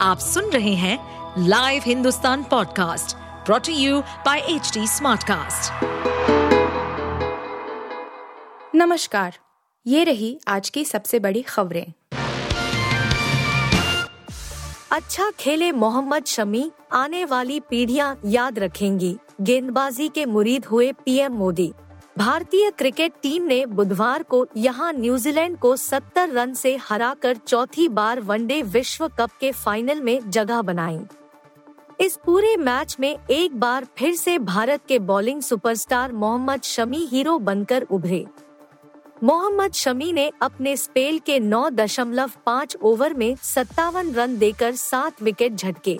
आप सुन रहे हैं live Hindustan podcast brought to you by H Smartcast. नमस्कार, ये रही आज की सबसे बड़ी खबरें। अच्छा खेले मोहम्मद शमी, आने वाली पीढ़ियाँ याद रखेंगी। गेंदबाजी के मुरीद हुए पीएम मोदी। भारतीय क्रिकेट टीम ने बुधवार को यहाँ न्यूजीलैंड को 70 रन से हराकर चौथी बार वनडे विश्व कप के फाइनल में जगह बनाई। इस पूरे मैच में एक बार फिर से भारत के bowling superstar Mohammed Shami hero बनकर उभरे। मोहम्मद शमी ने अपने स्पेल के 9.5 ओवर में सत्तावन रन देकर सात विकेट झटके।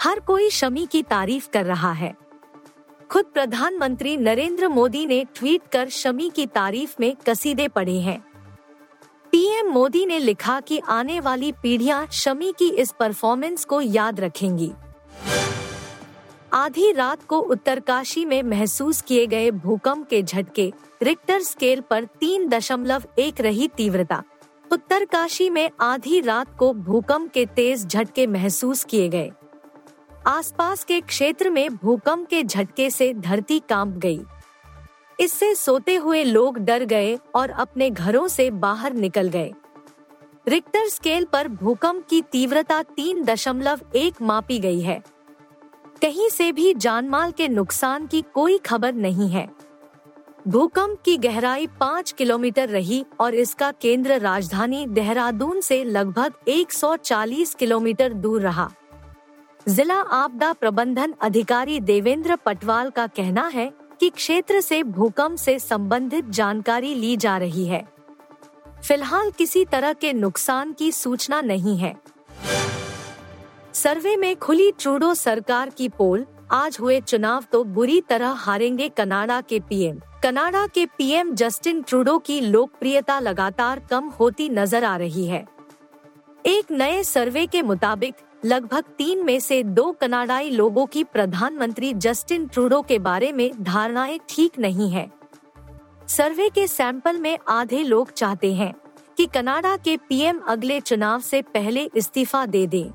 हर कोई शमी की तारीफ़ कर रहा है। खुद प्रधानमंत्री नरेंद्र मोदी ने ट्वीट कर शमी की तारीफ़ में कसीदे पढ़े हैं। पीएम मोदी ने लिखा कि आने वाली पीढ़ियाँ शमी की इस परफॉर्मेंस को याद रखेंगी। आधी रात को उत्तरकाशी में महसूस किए गए भूकंप के झटके, रिक्टर स्केल पर तीन दशमलव एक रही तीव्रता। उत्तरकाशी में आधी रात को भूकंप के तेज झटके महसूस किए गए। आसपास के क्षेत्र में भूकंप के झटके से धरती काँप गई। इससे सोते हुए लोग डर गए और अपने घरों से बाहर निकल गए। रिक्टर स्केल पर भूकंप की तीव्रता तीन दशमलव एक मापी गई है। कहीं से भी जानमाल के नुकसान की कोई खबर नहीं है। भूकंप की गहराई पाँच किलोमीटर रही और इसका केंद्र राजधानी देहरादून से लगभग 140 किलोमीटर दूर रहा। जिला आपदा प्रबंधन अधिकारी देवेंद्र पटवाल का कहना है कि क्षेत्र से भूकंप से संबंधित जानकारी ली जा रही है। फ़िलहाल किसी तरह के नुकसान की सूचना नहीं है। सर्वे में खुली ट्रूडो सरकार की पोल, आज हुए चुनाव तो बुरी तरह हारेंगे कनाडा के पीएम। कनाडा के पीएम जस्टिन ट्रूडो की लोकप्रियता लगातार कम होती नज़र आ रही है। एक नए सर्वे के मुताबिक लगभग तीन में से दो कनाडाई लोगों की प्रधानमंत्री जस्टिन ट्रूडो के बारे में धारणाएँ ठीक नहीं है। सर्वे के सैंपल में आधे लोग चाहते हैं कि कनाडा के पीएम अगले चुनाव से पहले इस्तीफा दे दें।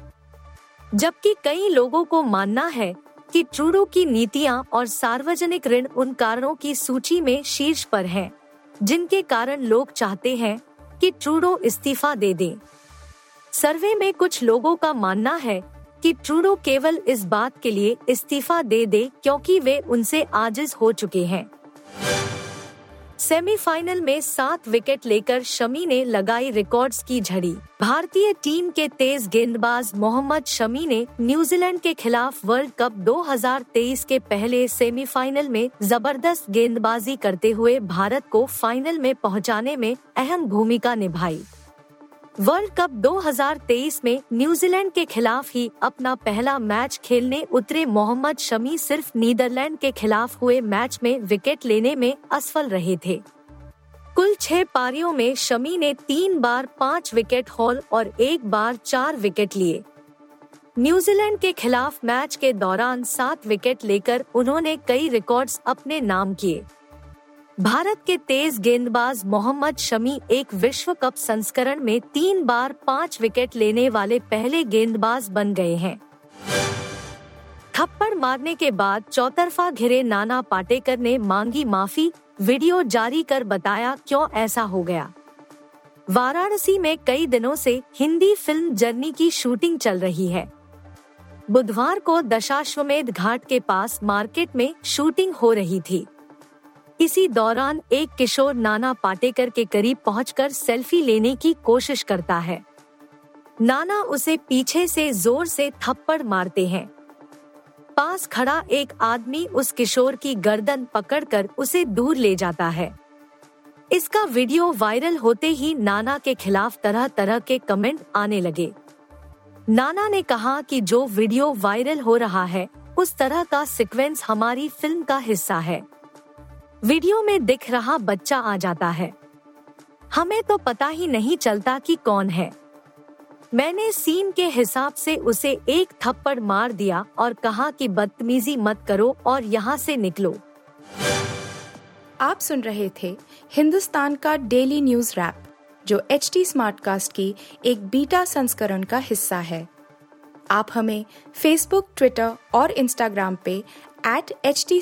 जबकि कई लोगों को मानना है कि ट्रूडो की नीतियाँ और सार्वजनिक ऋण उन कारणों की सूची में शीर्ष पर हैं, जिनके कारण लोग चाहते हैं कि ट्रूडो इस्तीफा दे दें। सर्वे में कुछ लोगों का मानना है कि ट्रूडो केवल इस बात के लिए इस्तीफा दे दे क्योंकि वे उनसे आजिज हो चुके हैं। सेमीफाइनल में सात विकेट लेकर शमी ने लगाई रिकॉर्ड्स की झड़ी। भारतीय टीम के तेज गेंदबाज मोहम्मद शमी ने न्यूजीलैंड के खिलाफ वर्ल्ड कप 2023 के पहले सेमीफाइनल में ज़बरदस्त गेंदबाजी करते हुए भारत को फाइनल में पहुँचाने में अहम भूमिका निभाई। वर्ल्ड कप 2023 में न्यूजीलैंड के खिलाफ ही अपना पहला मैच खेलने उतरे मोहम्मद शमी सिर्फ़ नीदरलैंड के खिलाफ हुए मैच में विकेट लेने में असफल रहे थे। कुल छह पारियों में शमी ने तीन बार पाँच विकेट हॉल और एक बार चार विकेट लिए। न्यूजीलैंड के खिलाफ मैच के दौरान सात विकेट लेकर उन्होंने कई रिकॉर्ड्स अपने नाम किए। भारत के तेज गेंदबाज मोहम्मद शमी एक विश्व कप संस्करण में तीन बार पाँच विकेट लेने वाले पहले गेंदबाज बन गए हैं। थप्पड़ मारने के बाद चौतरफा घिरे नाना पाटेकर ने मांगी माफ़ी, वीडियो जारी कर बताया क्यों ऐसा हो गया। वाराणसी में कई दिनों से हिंदी फ़िल्म जर्नी की शूटिंग चल रही है। बुधवार को दशाश्वमेध घाट के पास मार्केट में शूटिंग हो रही थी। इसी दौरान एक किशोर नाना पाटेकर के करीब पहुंचकर सेल्फी लेने की कोशिश करता है। नाना उसे पीछे से ज़ोर से थप्पड़ मारते हैं। पास खड़ा एक आदमी उस किशोर की गर्दन पकड़कर उसे दूर ले जाता है। इसका वीडियो वायरल होते ही नाना के खिलाफ तरह तरह के कमेंट आने लगे। नाना ने कहा कि जो वीडियो वायरल हो रहा है, उस तरह का सीक्वेंस हमारी फ़िल्म का हिस्सा है। वीडियो में दिख रहा बच्चा आ जाता है। हमें तो पता ही नहीं चलता कि कौन है। मैंने सीन के हिसाब से उसे एक थप्पड़ मार दिया और कहा कि बदतमीजी मत करो और यहाँ से निकलो। आप सुन रहे थे हिंदुस्तान का डेली न्यूज़ रैप, जो एच टी स्मार्ट कास्ट की एक बीटा संस्करण का हिस्सा है। आप हमें फेसबुक ट्विटर और इंस्टाग्राम पे एट एच टी